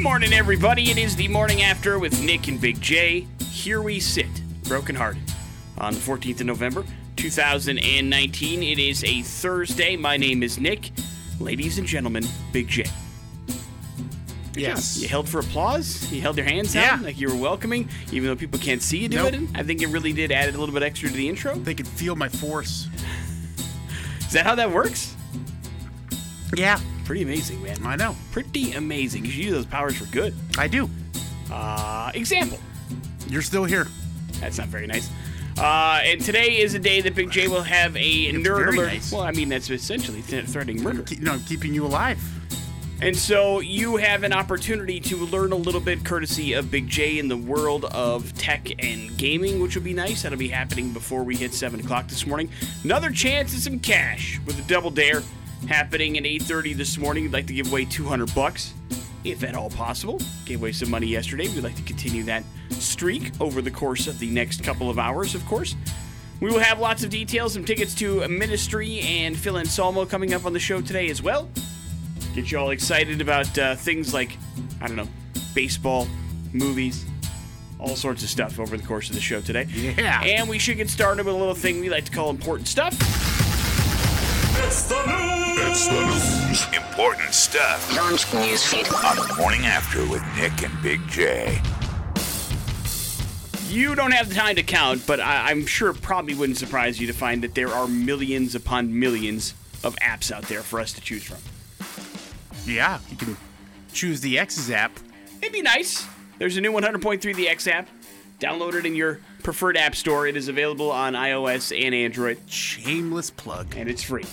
Good morning, everybody. It is the morning after with Nick and Big J. Here we sit, brokenhearted. On the 14th of November, 2019. It is a Thursday. My name is Nick. Ladies and gentlemen, Big J. Yes. You held for applause. You held your hands Yeah. out like you were welcoming, even though people can't see you do Nope. it. I think it really did add a little bit extra to the intro. They could feel my force. Is that how that works? Yeah. Pretty amazing, man. I know. Pretty amazing. You should use those powers for good. I do. Uh, example. You're still here. That's not very nice. Uh, and today is a day that Big J will have a nerd very alert. nice. Well, I mean, that's essentially th- threatening murder. Keep, no, keeping you alive. And so you have an opportunity to learn a little bit courtesy of Big J in the world of tech and gaming, which will be nice. That'll be happening before we hit 7 o'clock this morning. Another chance at some cash with a double dare happening at 8.30 this morning. We'd like to give away 200 bucks, if at all possible. Gave away some money yesterday. We'd like to continue that streak over the course of the next couple of hours, of course. We will have lots of details, some tickets to Ministry and Phil Anselmo coming up on the show today as well get you all excited about uh, things like, I don't know, baseball, movies, all sorts of stuff over the course of the show today. Yeah. And we should get started with a little thing we like to call important stuff. It's the news. It's the news. Important stuff Launch newsfeed. on the morning after with Nick and Big J. You don't have the time to count, but I- I'm sure it probably wouldn't surprise you to find that there are millions upon millions of apps out there for us to choose from. Yeah. You can choose the X's app. It'd be nice. There's a new 100.3 The X app. Download it in your preferred app store. It is available on iOS and Android. Shameless plug. and it's free.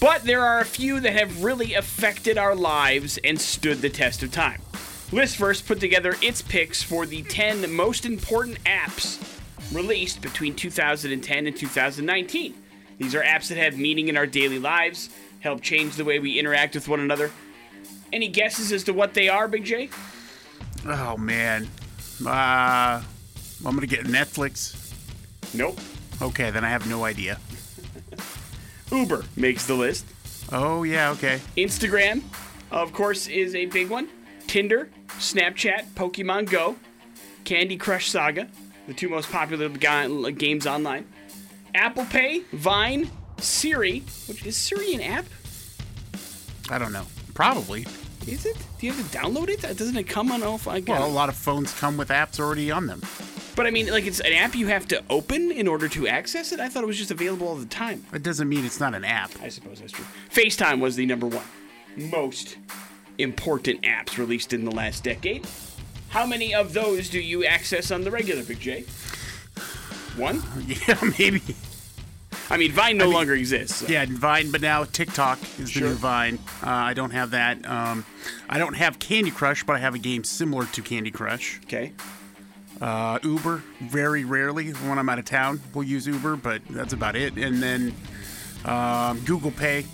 But there are a few that have really affected our lives and stood the test of time. List first put together its picks for the 10 most important apps released between 2010 and 2019. These are apps that have meaning in our daily lives, help change the way we interact with one another. Any guesses as to what they are, Big J? Oh, man. Uh, I'm going to get Netflix. Nope. Okay, then I have no idea. Uber makes the list. Oh, yeah, okay. Instagram, of course, is a big one. Tinder, Snapchat, Pokemon Go, Candy Crush Saga, the two most popular ga- games online. Apple Pay, Vine, Siri, which is Siri an app? I don't know. Probably. Is it? Do you have to download it? Doesn't it come on? Oh, I got Well, uh, a lot of phones come with apps already on them. But I mean, like it's an app you have to open in order to access it. I thought it was just available all the time. It doesn't mean it's not an app. I suppose that's true. FaceTime was the number one most important apps released in the last decade. How many of those do you access on the regular, Big J? One? Yeah, maybe. I mean, Vine no longer exists. so- Yeah, Vine, but now TikTok is the new Vine. Uh, I don't have that. Um, I don't have Candy Crush, but I have a game similar to Candy Crush. Okay. Uh, Uber, very rarely when I'm out of town, we'll use Uber, but that's about it. And then um, Google Pay.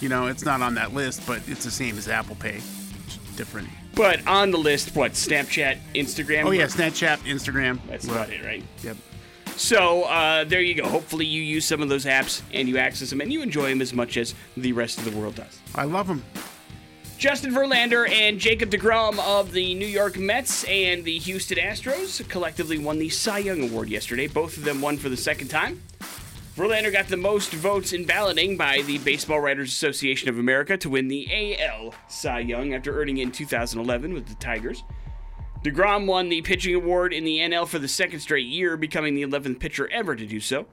You know, it's not on that list, but it's the same as Apple Pay. It's different. But on the list, what? Snapchat, Instagram? Oh yeah, Snapchat, Instagram. That's Well, about it, right? Yep. So uh, there you go. Hopefully you use some of those apps and you access them and you enjoy them as much as the rest of the world does. I love them. Justin Verlander and Jacob DeGrom of the New York Mets and the Houston Astros collectively won the Cy Young Award yesterday. Both of them won for the second time. Verlander got the most votes in balloting by the Baseball Writers Association of America to win the AL Cy Young after earning it in 2011 with the Tigers. DeGrom won the pitching award in the NL for the second straight year, becoming the 11th pitcher ever to do so.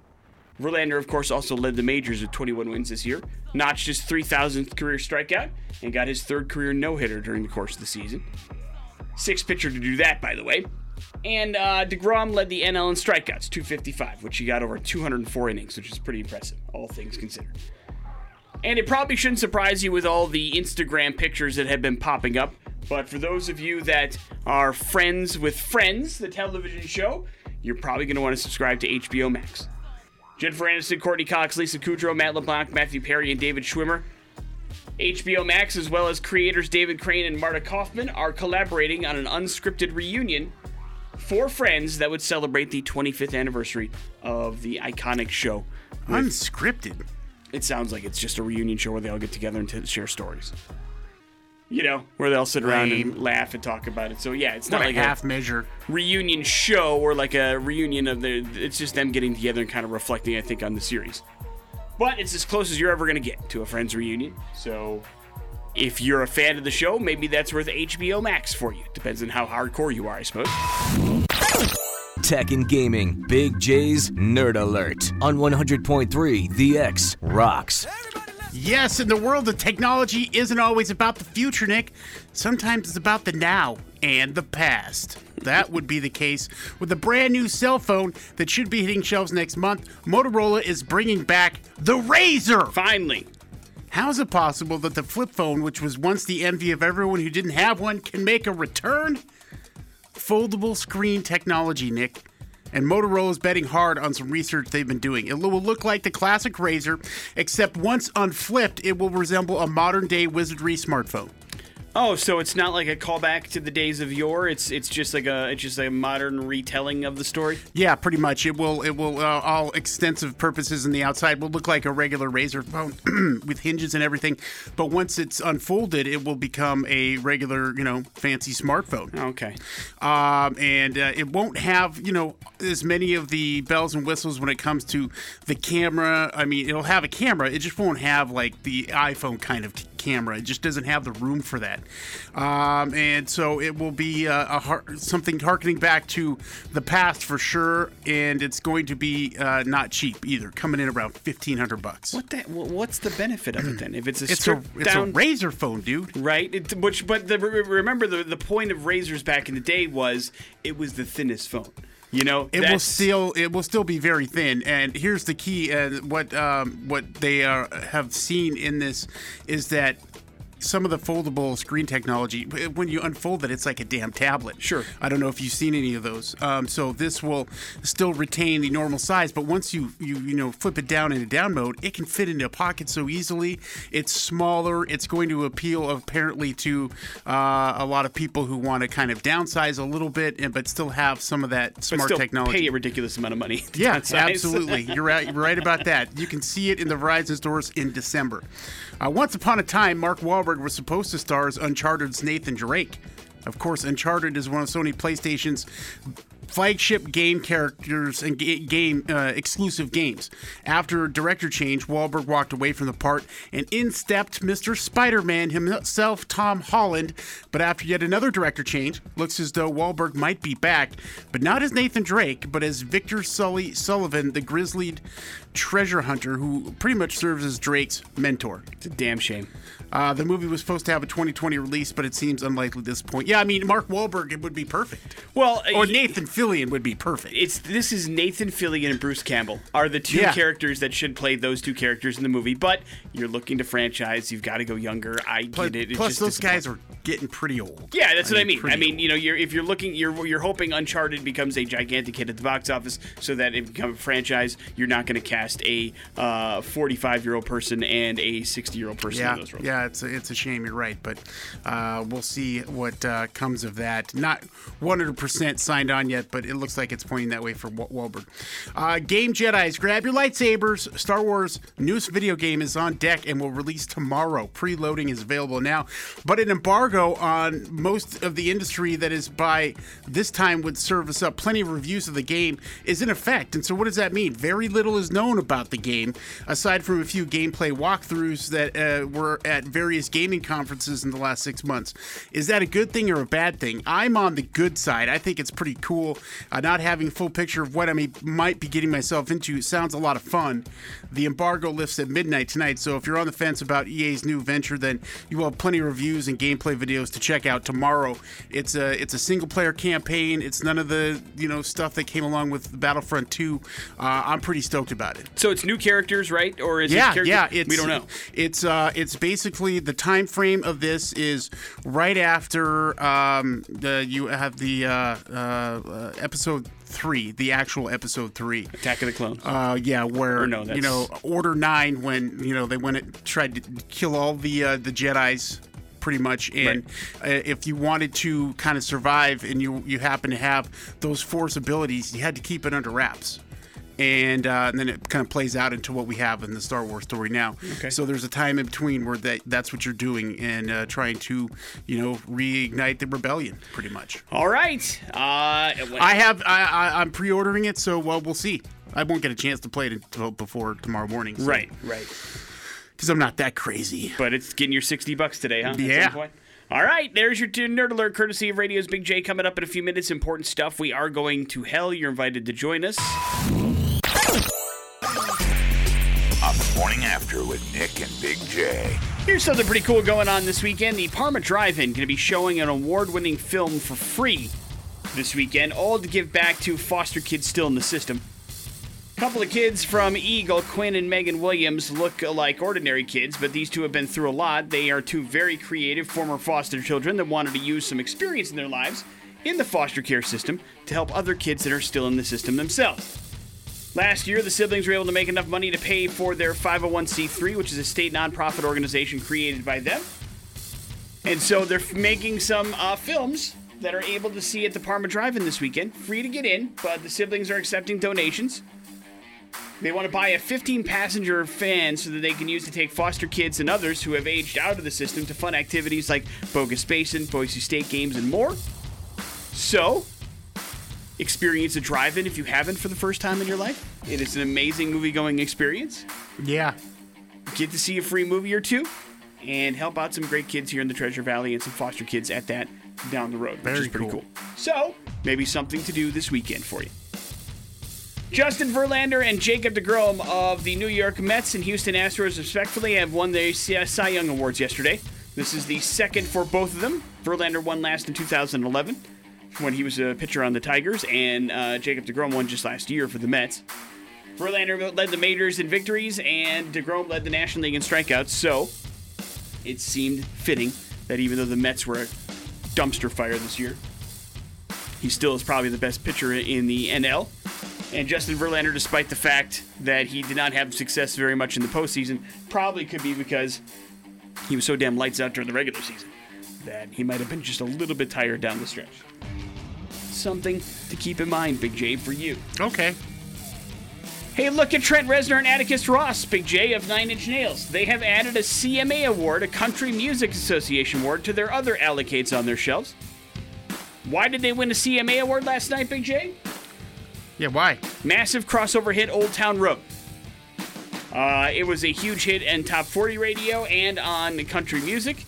Verlander, of course, also led the majors with 21 wins this year, notched his 3,000th career strikeout, and got his third career no hitter during the course of the season. Sixth pitcher to do that, by the way. And uh, DeGrom led the NL in strikeouts, 255, which he got over 204 innings, which is pretty impressive, all things considered. And it probably shouldn't surprise you with all the Instagram pictures that have been popping up. But for those of you that are friends with Friends, the television show, you're probably going to want to subscribe to HBO Max. Jennifer Aniston, Courteney Cox, Lisa Kudrow, Matt LeBlanc, Matthew Perry, and David Schwimmer. HBO Max, as well as creators David Crane and Marta Kauffman, are collaborating on an unscripted reunion for Friends that would celebrate the 25th anniversary of the iconic show. Unscripted. It sounds like it's just a reunion show where they all get together and t- share stories. You know, where they'll sit around Lame. and laugh and talk about it. So yeah, it's Not not a half a measure. reunion show or like a reunion of the. It's just them getting together and kind of reflecting, I think, on the series. But it's as close as you're ever gonna get to a Friends reunion. So if you're a fan of the show, maybe that's worth HBO Max for you. Depends on how hardcore you are, I suppose. Tech and Gaming, Big J's Nerd Alert on 100.3 The X Rocks. Yes, in the world of technology isn't always about the future, Nick. Sometimes it's about the now and the past. That would be the case with a brand new cell phone that should be hitting shelves next month. Motorola is bringing back the Razr. Finally, How is it possible that the flip phone, which was once the envy of everyone who didn't have one, can make a return? Foldable screen technology, Nick. And Motorola is betting hard on some research they've been doing. It will look like the classic Razr, except once unflipped, it will resemble a modern day wizardry smartphone. Oh, so it's not like a callback to the days of yore. It's it's just like a it's just a modern retelling of the story. Yeah, pretty much. It will. It will. Uh, all extensive purposes in the outside will look like a regular Razr phone with hinges and everything. But once it's unfolded, it will become a regular, you know, fancy smartphone. Okay. um, and uh, it won't have you know as many of the bells and whistles when it comes to the camera. I mean, it'll have a camera. It just won't have like the iPhone kind of camera. It just doesn't have the room for that. Um, and so it will be uh, a har- something harkening back to the past for sure. And it's going to be uh, not cheap either, coming in around fifteen hundred bucks. What that? What's the benefit of it then? If it's a It's a it's a Razr phone, dude. right? It, which, but the, remember the the point of razors back in the day was it was the thinnest phone. You know, It will still it will still be very thin. And here's the key: uh, what um, what they are, have seen in this is that some of the foldable screen technology, when you unfold it, it's like a damn tablet. Sure. I don't know if you've seen any of those. Um, so this will still retain the normal size, but once you you you know flip it down into down mode, it can fit into a pocket so easily. It's smaller. It's going to appeal apparently to uh, a lot of people who want to kind of downsize a little bit, and but still have some of that smart but still technology. pay a ridiculous amount of money. Yeah, absolutely. You're right. You're right about that. You can see it in the Verizon stores in December. Uh, once upon a time, Mark Wahlberg was supposed to star as Uncharted's Nathan Drake. Of course, Uncharted is one of Sony PlayStation's flagship game characters and ga- game uh, exclusive games. After director change, Wahlberg walked away from the part, and in stepped Mr. Spider-Man himself, Tom Holland. But after yet another director change, looks as though Wahlberg might be back, but not as Nathan Drake, but as Victor Sully Sullivan, the grizzlied treasure hunter who pretty much serves as Drake's mentor. It's a damn shame. Uh, the movie was supposed to have a 2020 release, but it seems unlikely at this point. Yeah, I mean, Mark Wahlberg it would be perfect. Well, Or Nathan Fillion would be perfect. it's this is Nathan Fillion and Bruce Campbell are the two Yeah. characters that should play those two characters in the movie. But you're looking to franchise, you've got to go younger. I Plus, get it. It's plus those guys are getting pretty old. Yeah, that's what I mean. I mean, you know, you're if you're looking, you're you're hoping Uncharted becomes a gigantic hit at the box office, so that it becomes a franchise. You're not going to cast a 45 year old person and a 60 year old person Yeah, in those roles. yeah, it's a, it's a shame. You're right, but uh, we'll see what uh, comes of that. Not 100% signed on yet, but it looks like it's pointing that way for Wa- Wahlberg. Uh, game Jedi's, grab your lightsabers. Star Wars newest video game is on deck and will release tomorrow. Preloading is available now, but an embargo on most of the industry that is by this time would service up plenty of reviews of the game is in effect. And so, what does that mean? Very little is known about the game aside from a few gameplay walkthroughs that uh, were at various gaming conferences in the last six months. Is that a good thing or a bad thing? I'm on the good side. I think it's pretty cool. Uh, not having a full picture of what I may, might be getting myself into sounds a lot of fun. The embargo lifts at midnight tonight, so if you're on the fence about EA's new venture, then you will have plenty of reviews and gameplay videos to check out tomorrow. It's a it's a single player campaign. It's none of the you know stuff that came along with Battlefront 2. Uh, I'm pretty stoked about it. So it's new characters, right? Or is Yeah, it characters? yeah. It's, we don't know. It's uh, it's basically the time frame of this is right after um, the you have the uh, uh, uh, episode three, the actual episode three. Attack of the Clones. Uh, yeah, where no, you know Order Nine when you know they went and tried to kill all the uh, the Jedi's pretty much and uh, if you wanted to kind of survive and you you happen to have those force abilities you had to keep it under wraps and, uh, and then it kind of plays out into what we have in the Star Wars story now. Okay. So there's a time in between where that that's what you're doing and uh, trying to, you know, reignite the rebellion, pretty much. All right. Uh, I have I, I I'm pre-ordering it, so well we'll see. I won't get a chance to play it until before tomorrow morning. so- right, right. because I'm not that crazy. But it's getting your 60 bucks today, huh? Yeah. All right, there's your nerd alert, courtesy of Radio's Big J. Coming up in a few minutes, important stuff. We are going to hell. You're invited to join us. With Nick and Big J. Here's something pretty cool going on this weekend. The Parma Drive-In going to be showing an award-winning film for free this weekend, all to give back to foster kids still in the system. A couple of kids from Eagle, Quinn and Megan Williams, look like ordinary kids, but these two have been through a lot. They are two very creative former foster children that wanted to use some experience in their lives in the foster care system to help other kids that are still in the system themselves. Last year, the siblings were able to make enough money to pay for their 501c3, which is a state nonprofit organization created by them. And so they're making some uh, films that are able to see at the Parma Drive-In this weekend. Free to get in, but the siblings are accepting donations. They want to buy a 15 passenger van so that they can use to take foster kids and others who have aged out of the system to fun activities like Bogus Basin, Boise State games, and more. So, experience a drive in if you haven't for the first time in your life. It is an amazing movie going experience. Yeah, Get to see a free movie or two and help out some great kids here in the Treasure Valley and some foster kids at that down the road, which is pretty cool. cool. So, maybe something to do this weekend for you. Justin Verlander and Jacob DeGrom of the New York Mets and Houston Astros, respectively, have won the Cy Young Awards yesterday. This is the second for both of them. Verlander won last in 2011 when he was a pitcher on the Tigers, and uh, Jacob DeGrom won just last year for the Mets. Verlander led the majors in victories, and DeGrom led the National League in strikeouts. So it seemed fitting that even though the Mets were a dumpster fire this year, he still is probably the best pitcher in the NL. And Justin Verlander, despite the fact that he did not have success very much in the postseason, probably could be because he was so damn lights out during the regular season that he might have been just a little bit tired down the stretch. Something to keep in mind, Big J, for you. okay. Hey, look at Trent Reznor and Atticus Ross, Big J of Nine Inch Nails. They have added a CMA award, a Country Music Association award, to their other allocates on their shelves. Why did they win a CMA award last night, Big J? Yeah, why? Massive crossover hit, Old Town Road. Uh, it was a huge hit in top 40 radio and on country music.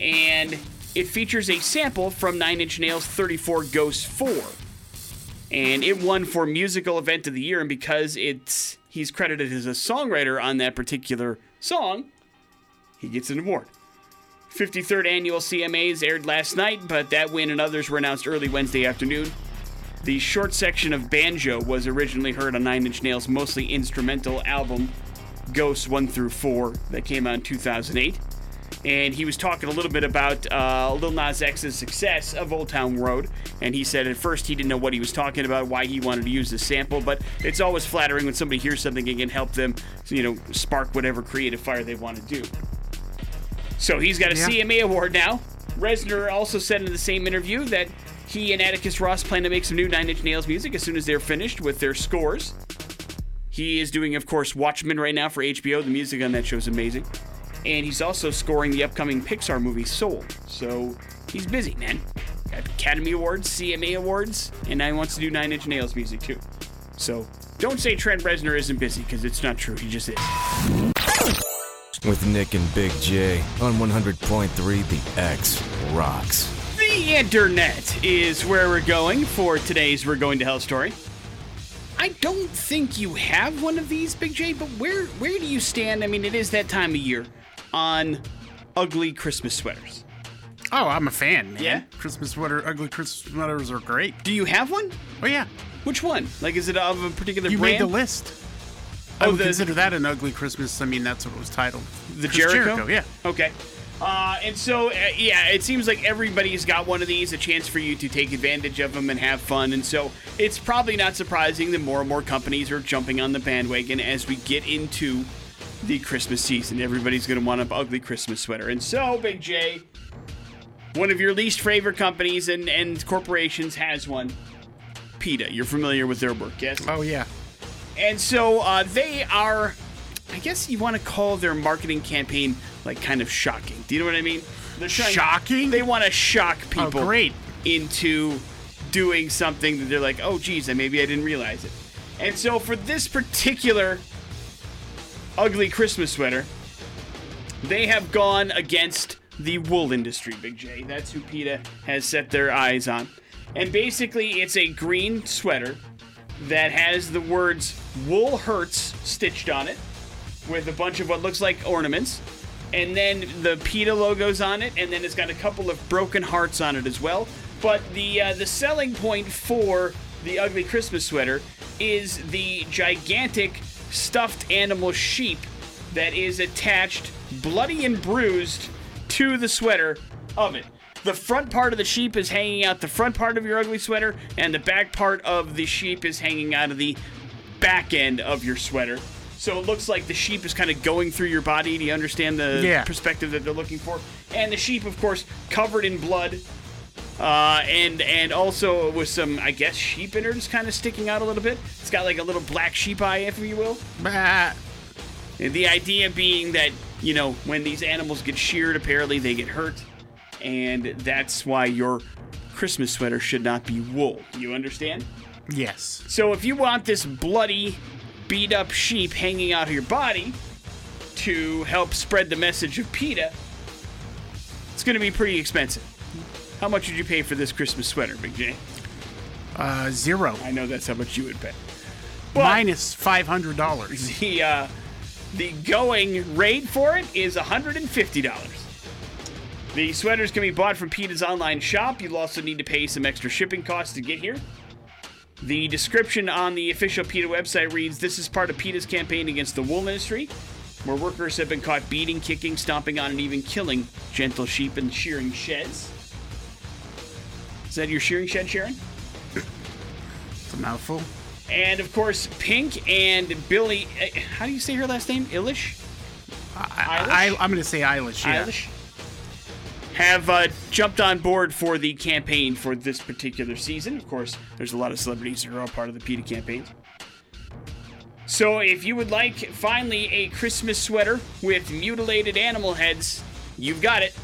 And it features a sample from Nine Inch Nails 34 Ghosts 4. And it won for Musical Event of the Year. And because it's he's credited as a songwriter on that particular song, he gets an award. 53rd annual CMAs aired last night, but that win and others were announced early Wednesday afternoon. The short section of Banjo was originally heard on Nine Inch Nails' mostly instrumental album, Ghosts 1 through 4, that came out in 2008. And he was talking a little bit about uh, Lil Nas X's success of Old Town Road. And he said at first he didn't know what he was talking about, why he wanted to use the sample, but it's always flattering when somebody hears something and can help them, you know, spark whatever creative fire they want to do. So he's got a Yeah. CMA award now. Reznor also said in the same interview that he and Atticus Ross plan to make some new Nine Inch Nails music as soon as they're finished with their scores. He is doing, of course, Watchmen right now for HBO. The music on that show is amazing. And he's also scoring the upcoming Pixar movie Soul. So he's busy, man. Got Academy Awards, CMA Awards, and now he wants to do Nine Inch Nails music too. So don't say Trent Reznor isn't busy because it's not true. He just is. With Nick and Big J on 100.3 The X Rocks. The internet is where we're going for today's We're Going to Hell story. I don't think you have one of these, Big J, but where where do you stand? I mean, it is that time of year on ugly Christmas sweaters. Oh, I'm a fan, man. Yeah? Christmas sweater, ugly Christmas sweaters are great. Do you have one? Oh yeah, Which one? Like, is it of a particular you brand? You made the list. I Oh, would the- consider that an ugly Christmas. I mean, that's what it was titled. The Chris Jericho? yeah. Okay. Uh, and so, uh, yeah, it seems like everybody's got one of these, a chance for you to take advantage of them and have fun. And so, it's probably not surprising that more and more companies are jumping on the bandwagon as we get into the Christmas season. Everybody's going to want an ugly Christmas sweater. And so, Big J, one of your least favorite companies and, and corporations has one. PETA. You're familiar with their work, yes? Oh yeah. And so uh, they are, I guess you want to call their marketing campaign like kind of shocking. Do you know what I mean? They're trying- Shocking? They want to shock people Oh, great. into doing something that they're like, oh, geez, maybe I didn't realize it. And so for this particular ugly Christmas sweater, they have gone against the wool industry, Big J. That's who PETA has set their eyes on. And basically, it's a green sweater that has the words wool hurts stitched on it with a bunch of what looks like ornaments. And then the PETA logos on it, and then it's got a couple of broken hearts on it as well. But the uh, the selling point for the ugly Christmas sweater is the gigantic stuffed animal sheep that is attached, bloody and bruised, to the sweater of it. The front part of the sheep is hanging out the front part of your ugly sweater, and the back part of the sheep is hanging out of the back end of your sweater. So it looks like the sheep is kind of going through your body. Do you understand the Yeah. perspective that they're looking for? And the sheep, of course, covered in blood, uh, and and also with some, I guess, sheep innards kind of sticking out a little bit. It's got like a little black sheep eye, if you will. Bah. And The idea being that, you know, when these animals get sheared, apparently they get hurt. And that's why your Christmas sweater should not be wool. You understand? Yes. So if you want this bloody, beat up sheep hanging out of your body to help spread the message of PETA, it's going to be pretty expensive. How much would you pay for this Christmas sweater, Big J? Uh, zero. I know that's how much you would pay. Well, Minus five hundred dollars. the uh, the going rate for it is $150. The sweaters can be bought from PETA's online shop. You'll also need to pay some extra shipping costs to get here. The description on the official PETA website reads This is part of PETA's campaign against the wool industry, where workers have been caught beating, kicking, stomping on, and even killing gentle sheep in shearing sheds. Is that your shearing shed, Sharon? It's a mouthful. And of course, Pink and Billy. uh, How do you say her last name? Illish? I, I, I'm going to say Eilish. Yeah. Eilish? Have uh, jumped on board for the campaign for this particular season. Of course, there's a lot of celebrities who are all part of the PETA campaign. So, if you would like finally a Christmas sweater with mutilated animal heads, you've got it.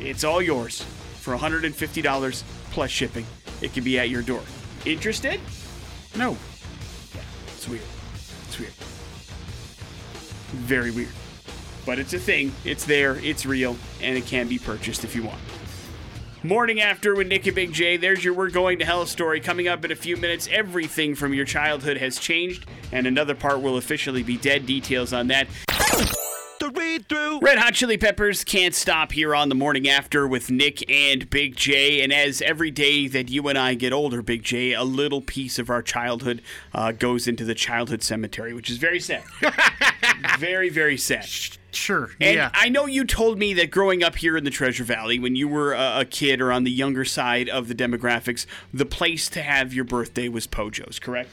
It's all yours for $150 plus shipping. It can be at your door. Interested? No. It's weird. It's weird. Very weird. But it's a thing. It's there. It's real. And it can be purchased if you want. Morning after with Nick and Big J. There's your We're Going to Hell story. Coming up in a few minutes, everything from your childhood has changed, and another part will officially be dead. Details on that. Through. Red Hot Chili Peppers can't stop here on the morning after with Nick and Big J. And as every day that you and I get older, Big J, a little piece of our childhood uh, goes into the childhood cemetery, which is very sad. very, very sad. Sure. And yeah. I know you told me that growing up here in the Treasure Valley, when you were a, a kid or on the younger side of the demographics, the place to have your birthday was Pojo's, correct?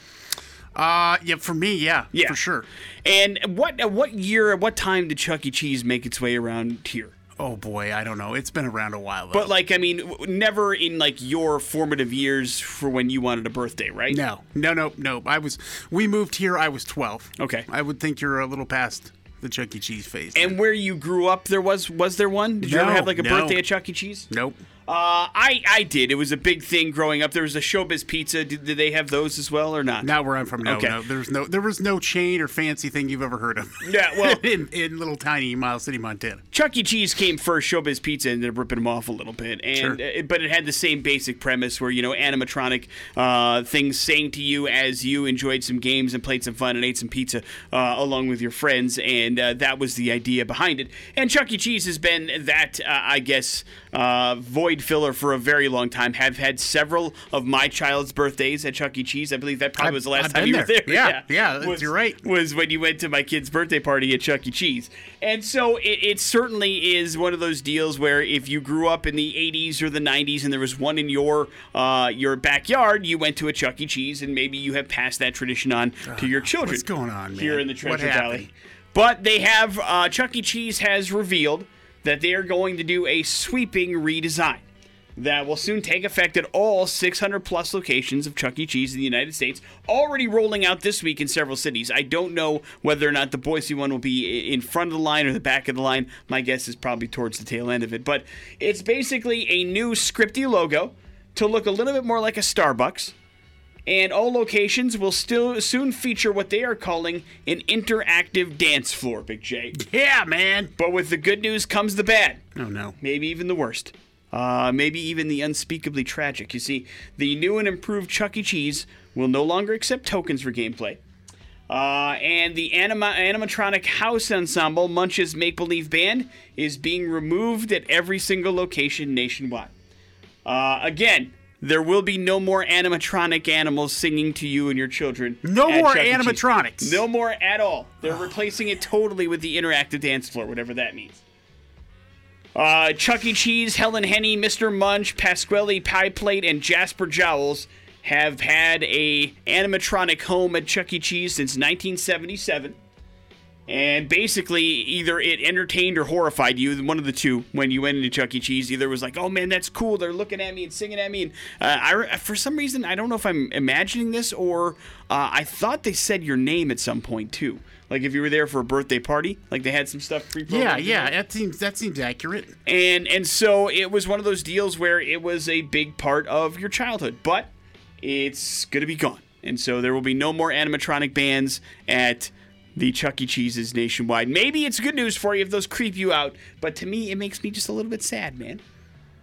Uh, yeah. For me, yeah. Yeah. For sure. And what uh, what year, at what time did Chuck E. Cheese make its way around here? Oh boy, I don't know. It's been around a while. Though. But like, I mean, never in like your formative years for when you wanted a birthday, right? no, no, no, no. I was. We moved here. I was 12. Okay. I would think you're a little past the Chuck E. Cheese phase. And where you grew up, there was was there one? Did you ever have like a no. birthday at Chuck E. Cheese? nope. Uh, I I did. It was a big thing growing up. There was a Showbiz Pizza. Did, did they have those as well or not? Not where I'm from. No, Okay. no. There's no. There was no chain or fancy thing you've ever heard of. Yeah, well- in, in little tiny Miles City, Montana. Chuck E. Cheese came first. Showbiz Pizza ended up ripping them off a little bit, and Sure. uh, but it had the same basic premise where you know animatronic uh, things saying to you as you enjoyed some games and played some fun and ate some pizza uh, along with your friends, and uh, that was the idea behind it. And Chuck E. Cheese has been that uh, I guess uh, void filler for a very long time. Have had several of my child's birthdays at Chuck E. Cheese. I believe that probably I've- was the last I've time you were there. there. Yeah, yeah, Was- you're right. was when you went to my kid's birthday party at Chuck E. Cheese. And so it, it certainly is one of those deals where if you grew up in the 80s or the 90s and there was one in your uh, your backyard, you went to a Chuck E. Cheese and maybe you have passed that tradition on to your children. what's going on, Here in the Treasure? Valley. But they have, uh, Chuck E. Cheese has revealed that they are going to do a sweeping redesign. that will soon take effect at all 600 plus locations of Chuck E. Cheese in the United States, already rolling out this week in several cities. I don't know whether or not the Boise one will be in front of the line or the back of the line. My guess is probably towards the tail end of it. But it's basically a new scripty logo to look a little bit more like a Starbucks. And all locations will still soon feature what they are calling an interactive dance floor, Big J. Yeah, man. But with the good news comes the bad Oh no. maybe even the worst. Uh, maybe even the unspeakably tragic. You see, the new and improved Chuck E. Cheese will no longer accept tokens for gameplay. Uh, and the anima- animatronic house ensemble, Munch's Make Believe Band, is being removed at every single location nationwide. Uh, again, there will be no more animatronic animals singing to you and your children. No more. Animatronics. No more at all. They're replacing it totally with the interactive dance floor, whatever that means. Uh, Chuck E. Cheese, Helen Henny, Mr. Munch, Pasquale Pie Plate, and Jasper Jowls have had a animatronic home at Chuck E. Cheese since 1977. And basically, either it entertained or horrified you, one of the two, when you went into Chuck E. Cheese. Either it was like, oh man, that's cool. They're looking at me and singing at me. And uh, I, re- for some reason, I don't know if I'm imagining this or uh, I thought they said your name at some point too. Like if you were there for a birthday party, like they had some stuff pre-programmed. Yeah, yeah. That seems that seems accurate. And and so it was one of those deals where it was a big part of your childhood, but it's gonna be gone. And so there will be no more animatronic bands at the Chuck E. Cheese's nationwide. Maybe it's good news for you if those creep you out, but to me it makes me just a little bit sad, man.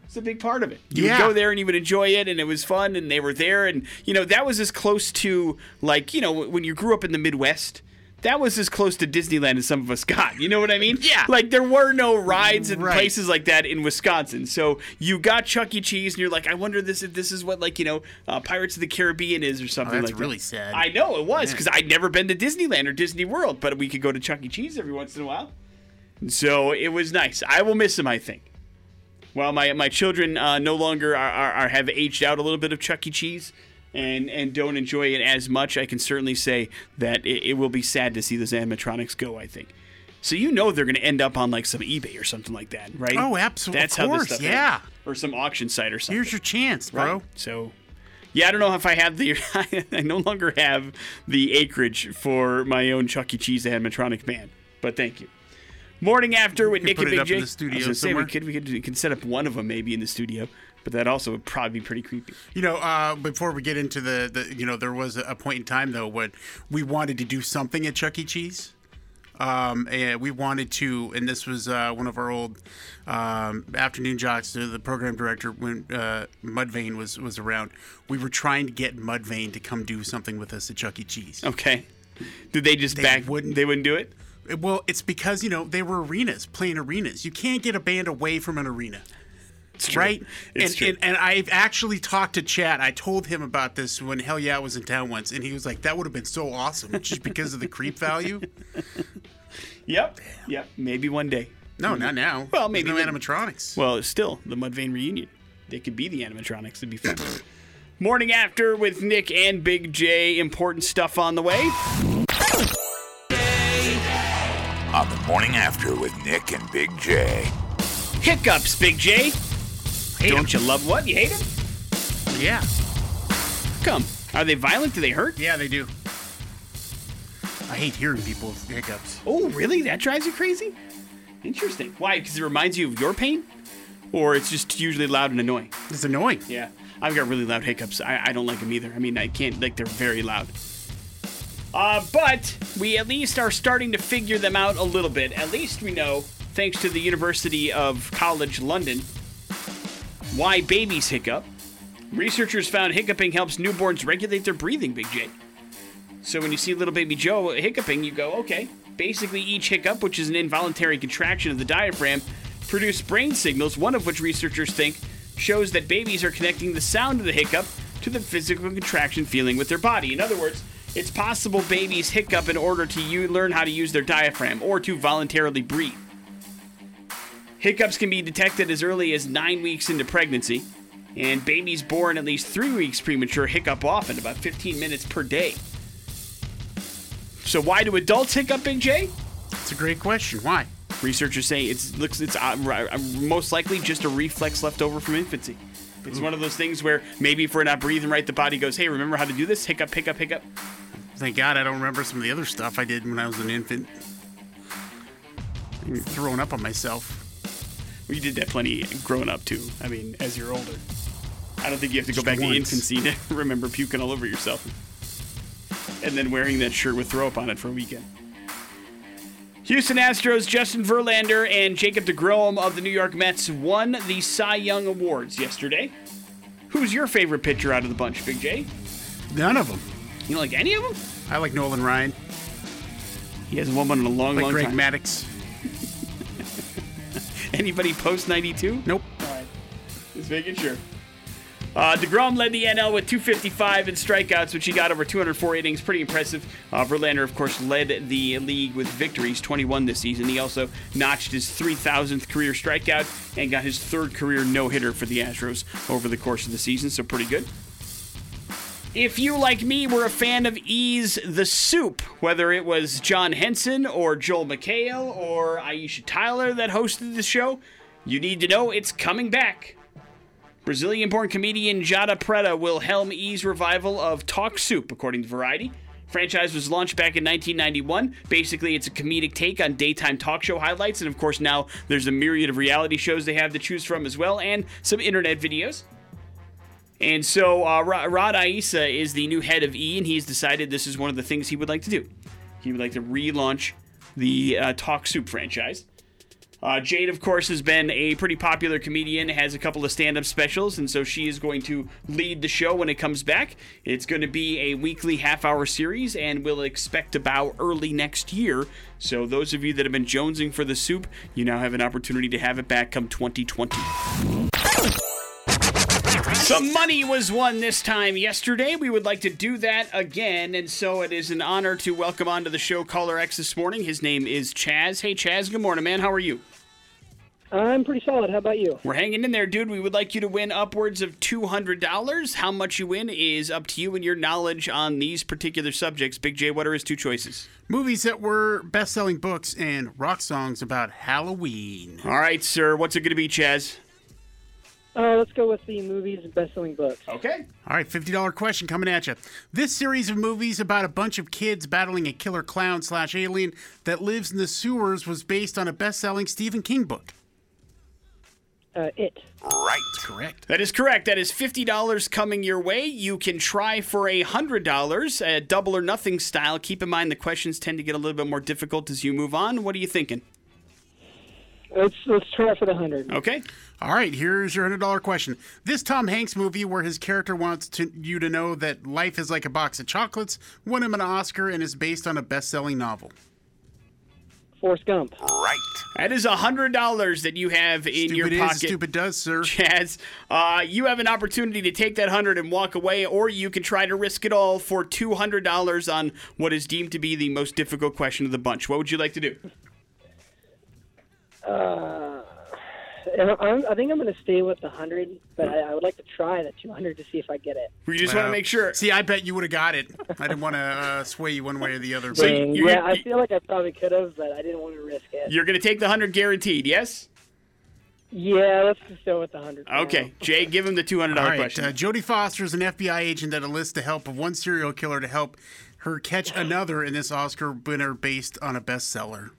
It's a big part of it. You Yeah. would go there and you would enjoy it, and it was fun, and they were there, and you know that was as close to like you know when you grew up in the Midwest. That was as close to Disneyland as some of us got. You know what I mean? Yeah. Like there were no rides and Right. places like that in Wisconsin. So you got Chuck E. Cheese, and you're like, I wonder this if this is what like you know uh, Pirates of the Caribbean is or something Oh, that's like really that. sad. I know it was because I'd never been to Disneyland or Disney World, but we could go to Chuck E. Cheese every once in a while. So it was nice. I will miss him. I think. While my my children uh, no longer are, are, are have aged out a little bit of Chuck E. Cheese. And, and don't enjoy it as much. I can certainly say that it, it will be sad to see those animatronics go. I think. So you know they're going to end up on like some eBay or something like that, right? Oh, absolutely. That's Of how this course, stuff yeah. ends. Or some auction site or something. Here's your chance, bro. Right. So, yeah, I don't know if I have the. I no longer have the acreage for my own Chuck E. Cheese animatronic band, but thank you. Morning after with Nick and Big J. in the studio I was gonna say somewhere. we could, we could we could set up one of them maybe in the studio, but that also would probably be pretty creepy. You know, uh, before we get into the, the, you know, there was a point in time though when we wanted to do something at Chuck E. Cheese. Um, and we wanted to, and this was uh, one of our old um, afternoon jocks, the program director when uh, Mudvayne was was around. We were trying to get Mudvayne to come do something with us at Chuck E. Cheese. Okay. Did they just They back? wouldn't. They wouldn't do it. Well, it's because you know they were arenas, playing arenas. You can't get a band away from an arena. It's true. right? It's and, true. and and I've actually talked to Chad. I told him about this when Hell Yeah was in town once, and he was like, "That would have been so awesome, just because of the creep value." yep. Yep. Maybe one day. No, not now. Well, There's maybe no animatronics. Well, still the Mudvayne reunion. They could be the animatronics. It'd be fun. Morning after with Nick and Big J. Important stuff on the way. On the morning after with Nick and Big J. Hiccups, Big J. Hate Don't you love what? You hate them? yeah, Come. Are they violent? Do they hurt? yeah, they do. I hate hearing people with hiccups. Oh, really? That drives you crazy? Interesting. Why? Because it reminds you of your pain? Or it's just usually loud and annoying? It's annoying. Yeah. I've got really loud hiccups. I, I don't like them either. I mean, I can't, like, they're very loud. Uh, but we at least are starting to figure them out a little bit. At least we know, thanks to the University of College London, why babies hiccup. Researchers found hiccuping helps newborns regulate their breathing, Big J. So when you see little baby Joe hiccuping, you go, okay. Basically, each hiccup, which is an involuntary contraction of the diaphragm, produce brain signals, one of which researchers think shows that babies are connecting the sound of the hiccup to the physical contraction feeling with their body. In other words, it's possible babies hiccup in order to learn how to use their diaphragm or to voluntarily breathe. Hiccups can be detected as early as nine weeks into pregnancy, and babies born at least three weeks premature hiccup often, about 15 minutes per day. So, why do adults hiccup, Big J? It's a great question. Why? Researchers say it's looks it's uh, uh, most likely just a reflex left over from infancy. It's one of those things where maybe if we're not breathing right, the body goes, "Hey, remember how to do this? Hiccup, hiccup, hiccup." Thank God I don't remember some of the other stuff I did when I was an infant. I'm throwing up on myself. You did that plenty growing up too. I mean, as you're older. I don't think you have to go Just back to once. infancy to remember puking all over yourself. And then wearing that shirt with throw up on it for a weekend. Houston Astros Justin Verlander and Jacob DeGrom of the New York Mets won the Cy Young Awards yesterday. Who's your favorite pitcher out of the bunch, Big J? None of them. You don't like any of them? I like Nolan Ryan. He hasn't won one in a long, like long Greg time. Maddux. Anybody post 92? Nope. All right. Just making sure. Uh, DeGrom led the NL with 255 in strikeouts, which he got over 204 innings. Pretty impressive. Uh, Verlander, of course, led the league with victories, 21 this season. He also notched his 3,000th career strikeout and got his third career no hitter for the Astros over the course of the season, so pretty good. If you, like me, were a fan of E's the Soup, whether it was John Henson or Joel McHale or Aisha Tyler that hosted the show, you need to know it's coming back. Brazilian born comedian Jada Preta will helm E's revival of Talk Soup, according to Variety. Franchise was launched back in 1991. Basically, it's a comedic take on daytime talk show highlights, and of course, now there's a myriad of reality shows they have to choose from as well, and some internet videos. And so, uh, Rod Aissa is the new head of E, and he's decided this is one of the things he would like to do. He would like to relaunch the uh, Talk Soup franchise. Uh, Jade, of course, has been a pretty popular comedian, has a couple of stand up specials, and so she is going to lead the show when it comes back. It's going to be a weekly half hour series, and we'll expect to bow early next year. So, those of you that have been jonesing for the soup, you now have an opportunity to have it back come 2020. Some money was won this time yesterday. We would like to do that again, and so it is an honor to welcome onto the show caller X this morning. His name is Chaz. Hey, Chaz, good morning, man. How are you? I'm pretty solid. How about you? We're hanging in there, dude. We would like you to win upwards of $200. How much you win is up to you and your knowledge on these particular subjects. Big J, what are his two choices? Movies that were best selling books and rock songs about Halloween. All right, sir. What's it going to be, Chaz? Uh, let's go with the movies and best-selling books. Okay. All right, $50 question coming at you. This series of movies about a bunch of kids battling a killer clown slash alien that lives in the sewers was based on a best selling Stephen King book. Uh, it. Right. Correct. That is correct. That is $50 coming your way. You can try for a $100, a double or nothing style. Keep in mind the questions tend to get a little bit more difficult as you move on. What are you thinking? Let's let's try for the hundred. Okay. All right, here's your $100 question. This Tom Hanks movie, where his character wants to, you to know that life is like a box of chocolates, won him an Oscar and is based on a best selling novel. Forrest Gump. Right. That is $100 that you have in Stupid your is, pocket. stupid does, sir. Chaz, uh, you have an opportunity to take that hundred and walk away, or you can try to risk it all for two hundred dollars on what is deemed to be the most difficult question of the bunch. What would you like to do? And I'm, I think I'm going to stay with the hundred, but I, I would like to try the two hundred to see if I get it. We just want to Well, make sure. See, I bet you would have got it. I didn't want to uh, sway you one way or the other. So but- you- Dang, you're- yeah, I feel like I probably could have, but I didn't want to risk it. You're going to take the hundred guaranteed, yes? Yeah, let's just go with the hundred. Okay, Jay, give him the two hundred All dollar right, question. uh, Jodie Foster is an FBI agent that enlists the help of one serial killer to help her catch another in this Oscar winner based on a bestseller.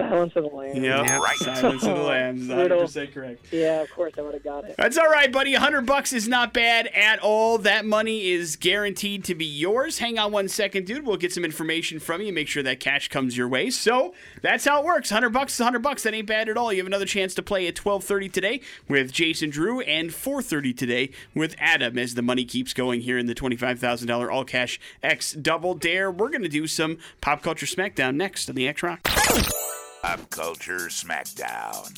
Silence of the Lambs. Yep. Right. Silence of the Lambs. Brutal. 100% correct. Yeah, of course I would have got it. That's all right, buddy. 100 bucks is not bad at all. That money is guaranteed to be yours. Hang on one second, dude. We'll get some information from you, make sure that cash comes your way. So, that's how it works. 100 bucks is 100 bucks. That ain't bad at all. You have another chance to play at 12:30 today with Jason Drew and 4:30 today with Adam as the money keeps going here in the $25,000 all cash X double dare. We're going to do some pop culture smackdown next on the X Rock. Pop Culture Smackdown.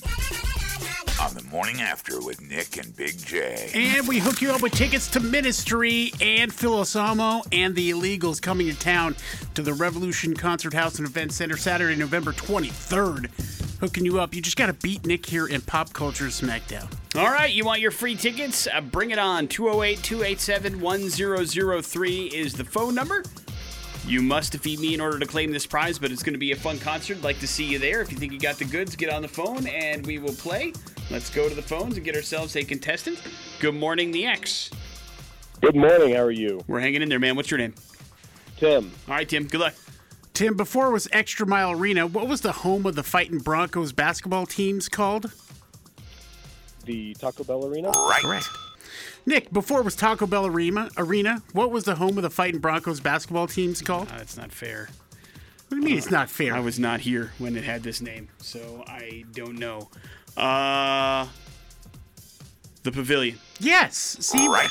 On the morning after with Nick and Big J. And we hook you up with tickets to Ministry and Phil Anselmo and the Illegals coming to town to the Revolution Concert House and Event Center Saturday, November 23rd. Hooking you up. You just got to beat Nick here in Pop Culture Smackdown. All right, you want your free tickets? Uh, bring it on. 208 287 1003 is the phone number. You must defeat me in order to claim this prize, but it's going to be a fun concert. Like to see you there. If you think you got the goods, get on the phone and we will play. Let's go to the phones and get ourselves a contestant. Good morning, the X. Good morning. How are you? We're hanging in there, man. What's your name? Tim. All right, Tim. Good luck. Tim, before it was Extra Mile Arena, what was the home of the fighting Broncos basketball teams called? The Taco Bell Arena? Right. Correct. Nick, before it was Taco Bell Arena, Arena, what was the home of the fighting Broncos basketball teams called? Uh, that's not fair. What do you mean it's not fair? I was not here when it had this name, so I don't know. Uh, the Pavilion. yes. See, Right.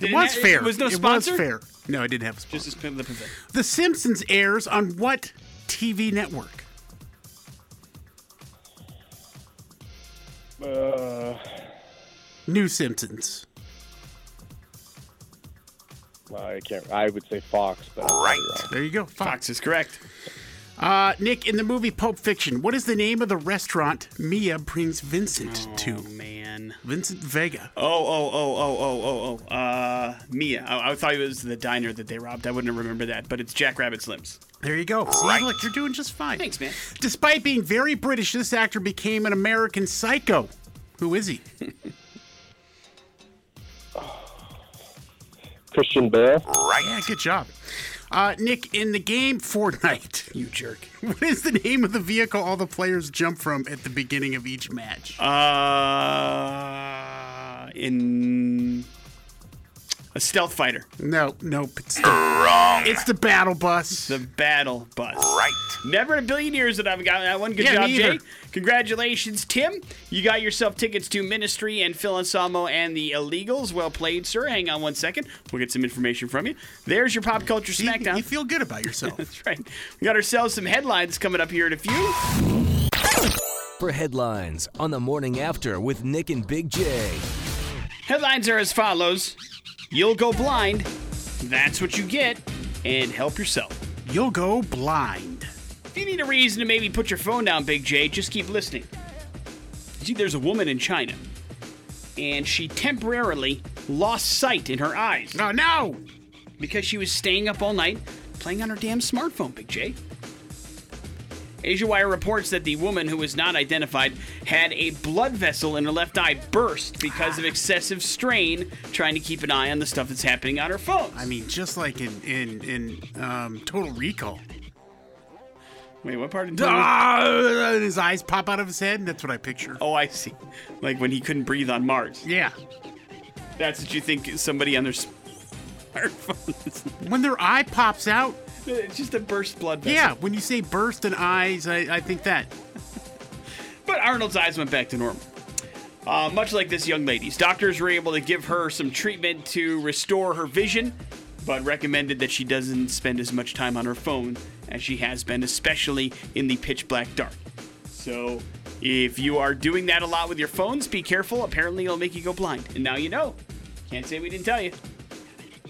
Did it was ha- fair. It was no sponsor. It was fair. No, I didn't have a sponsor. Just the Pavilion. The Simpsons airs on what TV network? Uh, New Simpsons. Well, I can't. I would say Fox, but Right. There you go. Fox. Fox is correct. Uh, Nick, in the movie Pulp Fiction, what is the name of the restaurant Mia brings Vincent Oh to? man. Vincent Vega. Oh oh oh oh oh oh oh. Uh, Mia. I, I thought it was the diner that they robbed. I wouldn't remember that, but it's Jack Rabbit Slims. There you go. See, Right. look, you're doing just fine. Thanks, man. Despite being very British, this actor became an American psycho. Who is he? Christian Bale. Right. Yeah, good job. Uh, Nick, in the game Fortnite, You jerk. what is the name of the vehicle all the players jump from at the beginning of each match? Uh, in a stealth fighter. no, nope. It's the, Wrong. it's the battle bus. The battle bus. Right. Never in a billion years that I've gotten that one. Good Yeah, job, me Jay. either. Congratulations, Tim. You got yourself tickets to Ministry and Phil Anselmo and the Illegals. Well played, sir. Hang on one second. We'll get some information from you. There's your pop culture smackdown. You feel good about yourself. That's right. We got ourselves some headlines coming up here in a few. For headlines on the morning after with Nick and Big J. Headlines are as follows You'll go blind. That's what you get. And help yourself. You'll go blind. If you need a reason to maybe put your phone down, Big J, just keep listening. See, there's a woman in China, and she temporarily lost sight in her eyes Oh, no! because she was staying up all night playing on her damn smartphone, Big J. Asia Wire reports that the woman who was not identified had a blood vessel in her left eye burst because of excessive strain trying to keep an eye on the stuff that's happening on her phone. I mean, just like in in in um, Total Recall. Wait, what part of Ah, his eyes pop out of his head, and that's what I picture. Oh, I see. Like when he couldn't breathe on Mars. Yeah. That's what you think somebody on their smartphone is. When their eye pops out, It's just a burst blood vessel. yeah, when you say burst and eyes, I, I think that. But Arnold's eyes went back to normal. Uh, much like this young lady's, doctors were able to give her some treatment to restore her vision, but recommended that she doesn't spend as much time on her phone as she has been, especially in the pitch black dark. So, if you are doing that a lot with your phones, be careful. Apparently, it'll make you go blind. And now you know. Can't say we didn't tell you.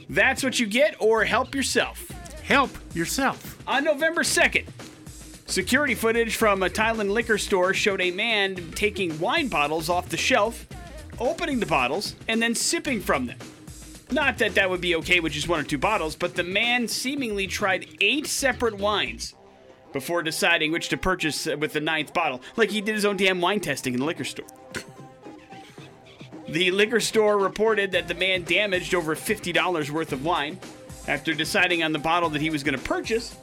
That's what you get, or help yourself. Help yourself. On November 2nd, security footage from a Thailand liquor store showed a man taking wine bottles off the shelf, opening the bottles, and then sipping from them. Not that that would be okay with just one or two bottles, but the man seemingly tried eight separate wines before deciding which to purchase uh, with the ninth bottle, like he did his own damn wine testing in the liquor store. The liquor store reported that the man damaged over $50 worth of wine after deciding on the bottle that he was going to purchase,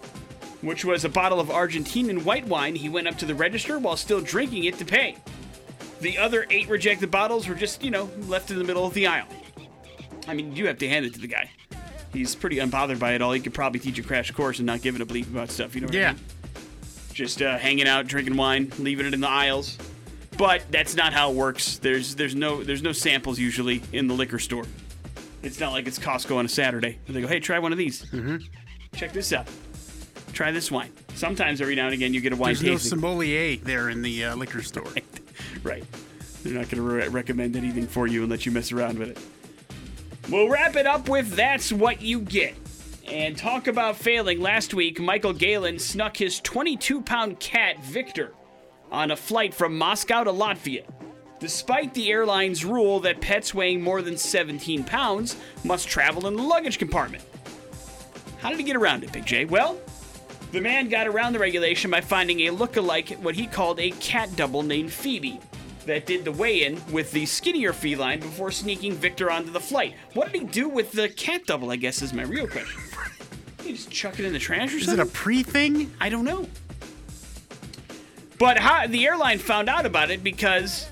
which was a bottle of Argentinian white wine. He went up to the register while still drinking it to pay. The other eight rejected bottles were just, you know, left in the middle of the aisle. I mean, you have to hand it to the guy. He's pretty unbothered by it all. He could probably teach a crash course and not giving a bleep about stuff. You know what I Yeah. mean? just uh, hanging out, drinking wine, leaving it in the aisles. But that's not how it works. There's there's no there's no samples usually in the liquor store. It's not like it's Costco on a Saturday. They go, hey, try one of these. Mm-hmm. Check this out. Try this wine. Sometimes every now and again you get a wine There's no tasting. sommelier there in the uh, liquor store. right. They're not going to re- recommend anything for you unless you mess around with it. We'll wrap it up with That's What You Get. And talk about failing. Last week, Michael Galen snuck his 22 pound cat, Victor, on a flight from Moscow to Latvia. Despite the airline's rule that pets weighing more than 17 pounds must travel in the luggage compartment. How did he get around it, Big J? Well, the man got around the regulation by finding a look-alike, what he called a cat double named Phoebe, that did the weigh-in with the skinnier feline before sneaking Victor onto the flight. What did he do with the cat double? I guess is my real question. He just chuck it in the trash or something? Is it a pre thing? I don't know. But how, the airline found out about it because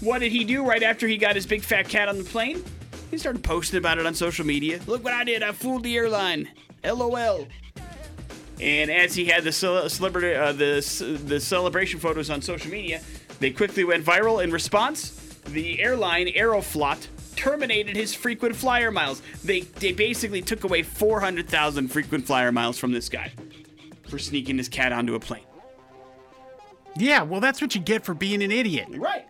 what did he do right after he got his big fat cat on the plane? He started posting about it on social media. Look what I did! I fooled the airline. LOL. And as he had the celebrity, uh, the the celebration photos on social media, they quickly went viral. In response, the airline Aeroflot terminated his frequent flyer miles. They they basically took away 400,000 frequent flyer miles from this guy for sneaking his cat onto a plane. Yeah, well, that's what you get for being an idiot. Right.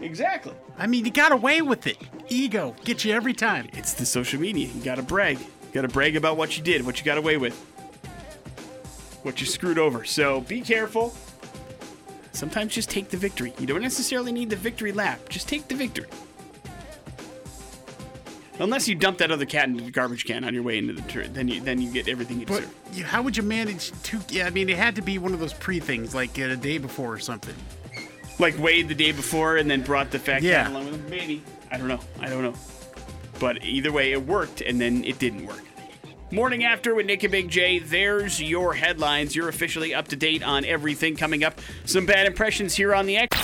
Exactly. I mean, you got away with it. Ego gets you every time. It's the social media. You gotta brag. You gotta brag about what you did, what you got away with, what you screwed over. So be careful. Sometimes just take the victory. You don't necessarily need the victory lap. Just take the victory. Unless you dump that other cat into the garbage can on your way into the turret, then you then you get everything you But deserve. you, how would you manage to? Yeah, I mean, it had to be one of those pre things, like uh, a day before or something. Like weighed the day before and then brought the fat Yeah. cat along with him. Maybe. I don't know. I don't know. But either way, it worked and then it didn't work. Morning after with Nick and Big J. There's your headlines. You're officially up to date on everything coming up. Some bad impressions here on the X.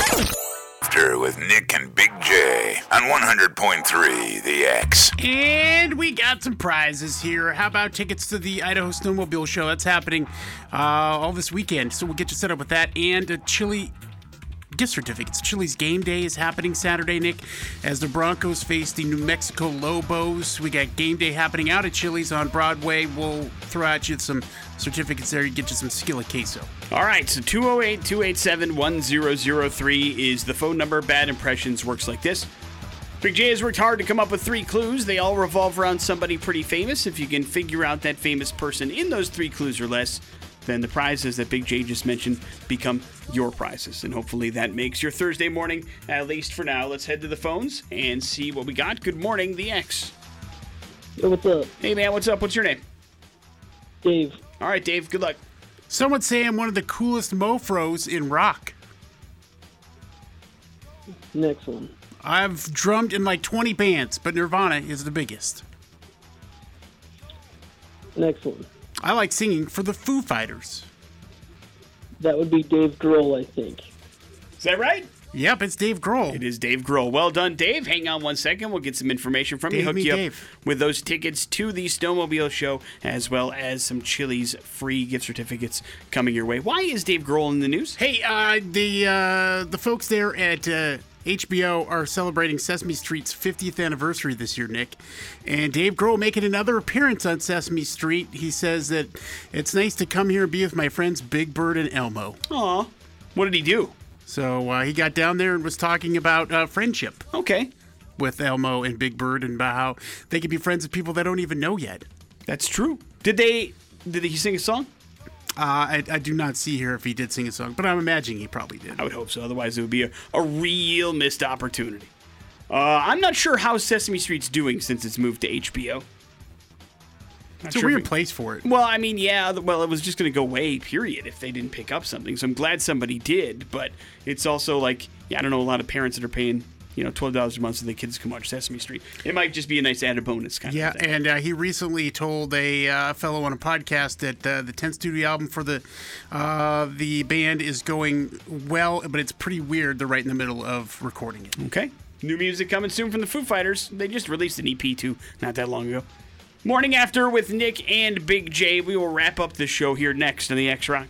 After with Nick and Big J on 100.3 The X. And we got some prizes here. How about tickets to the Idaho Snowmobile Show? That's happening uh, all this weekend. So we'll get you set up with that and a chili gift certificates. Chili's game day is happening Saturday, Nick, as the Broncos face the New Mexico Lobos. We got game day happening out at Chili's on Broadway. We'll throw at you some certificates there. You get you some skillet queso. All right, so 208 287 1003 is the phone number. Bad impressions works like this. Big J has worked hard to come up with three clues. They all revolve around somebody pretty famous. If you can figure out that famous person in those three clues or less, then the prizes that Big J just mentioned become your prizes. And hopefully that makes your Thursday morning, at least for now. Let's head to the phones and see what we got. Good morning, the X. Yo, what's up, Hey, man, what's up? What's your name? Dave? All right, Dave, good luck. Some would say I'm one of the coolest mofros in rock. Next one. I've drummed in like 20 bands, but Nirvana is the biggest. Next one. I like singing for the Foo Fighters. That would be Dave Grohl, I think. Is that right? Yep, it's Dave Grohl. It is Dave Grohl. Well done, Dave. Hang on one second. We'll get some information from you. Dave Hook me you up Dave. with those tickets to the Snowmobile Show, as well as some Chili's free gift certificates coming your way. Why is Dave Grohl in the news? Hey, uh, the uh, the folks there at uh, HBO are celebrating Sesame Street's 50th anniversary this year, Nick. And Dave Grohl making another appearance on Sesame Street. He says that it's nice to come here and be with my friends Big Bird and Elmo. Aw. What did he do? So uh, he got down there and was talking about uh, friendship Okay. with Elmo and Big Bird and about how they can be friends with people they don't even know yet. That's true. Did they did he sing a song? Uh, I, I do not see here if he did sing a song, but I'm imagining he probably did. I would hope so. Otherwise, it would be a, a real missed opportunity. Uh, I'm not sure how Sesame Street's doing since it's moved to HBO. Not It's a sure if weird it- place for it. Well, I mean, yeah, well, it was just going to go away, period, if they didn't pick up something. So I'm glad somebody did, but it's also like, yeah, I don't know a lot of parents that are paying, you know, $12 a month so the kids can watch Sesame Street. It might just be a nice added bonus kind Yeah, of thing. Yeah, and uh, he recently told a uh, fellow on a podcast that uh, the 10th studio album for the uh, the band is going well, but it's pretty weird. They're right in the middle of recording it. Okay. New music coming soon from the Foo Fighters. They just released an EP too, not that long ago. Morning after with Nick and Big J. We will wrap up the show here next on the X Rock.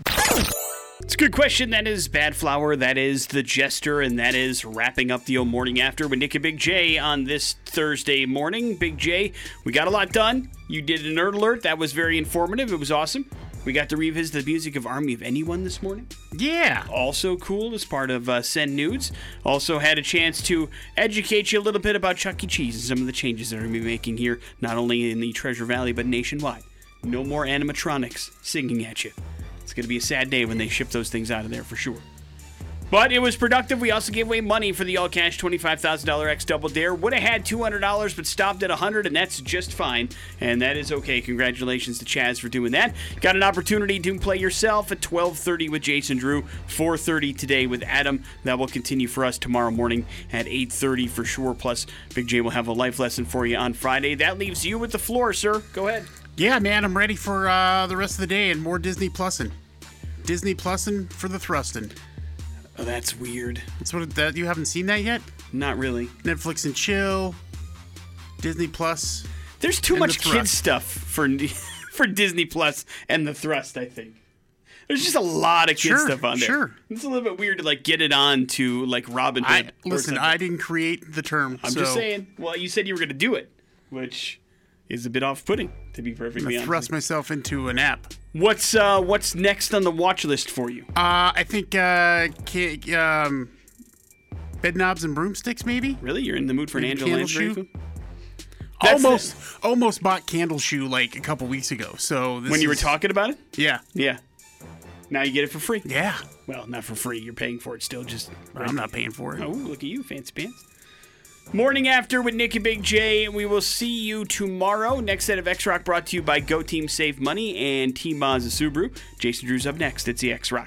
It's a good question. That is Badflower. That is The Jester. And that is wrapping up the old morning after with Nick and Big J on this Thursday morning. Big J, we got a lot done. You did a nerd alert. That was very informative. It was awesome. We got to revisit the music of Army of Anyone this morning Yeah. also cool as part of uh, Send Nudes. Also had a chance to educate you a little bit about Chuck E. Cheese and some of the changes they're going to be making here, not only in the Treasure Valley, but nationwide. No more animatronics singing at you. It's going to be a sad day when they ship those things out of there for sure. But it was productive. We also gave away money for the all cash $25,000 X Double Dare. Would have had $200, but stopped at 100 and that's just fine. And that is okay. Congratulations to Chaz for doing that. Got an opportunity to play yourself at 12:30 with Jason Drew, 4:30 today with Adam. That will continue for us tomorrow morning at 8:30 for sure. Plus, Big J will have a life lesson for you on Friday. That leaves you with the floor, sir. Go ahead. Yeah, man, I'm ready for uh, the rest of the day and more Disney Plusin. Disney Plusin for the thrustin'. Oh, that's weird. That's what that you haven't seen that yet. Not really. Netflix and chill, Disney Plus. There's too much the kid stuff for for Disney Plus and the Thrust. I think there's just a lot of kid Sure, stuff on there. sure. It's a little bit weird to like get it on to like Robin Hood. I listen. something. I didn't create the term. I'm so just saying. Well, you said you were going to do it, which is a bit off-putting, to be perfectly I honest. thrust myself into an app. What's uh What's next on the watch list for you? Uh, I think uh, ca- um, Bedknobs and Broomsticks, maybe. Really, you're in the mood for an Maybe Angela Candle Lansbury Shoe? film? That's almost, almost bought Candle Shoe like a couple weeks ago. So this When you were is- talking about it, yeah, yeah. Now you get it for free. yeah. Well, not for free. You're paying for it still. Just I'm not paying for it. Oh, look at you, fancy pants. Morning after with Nick and Big J. And we will see you tomorrow. Next set of X Rock brought to you by Go Team Save Money and Team Mazda Subaru. Jason Drew's up next. It's the X Rock.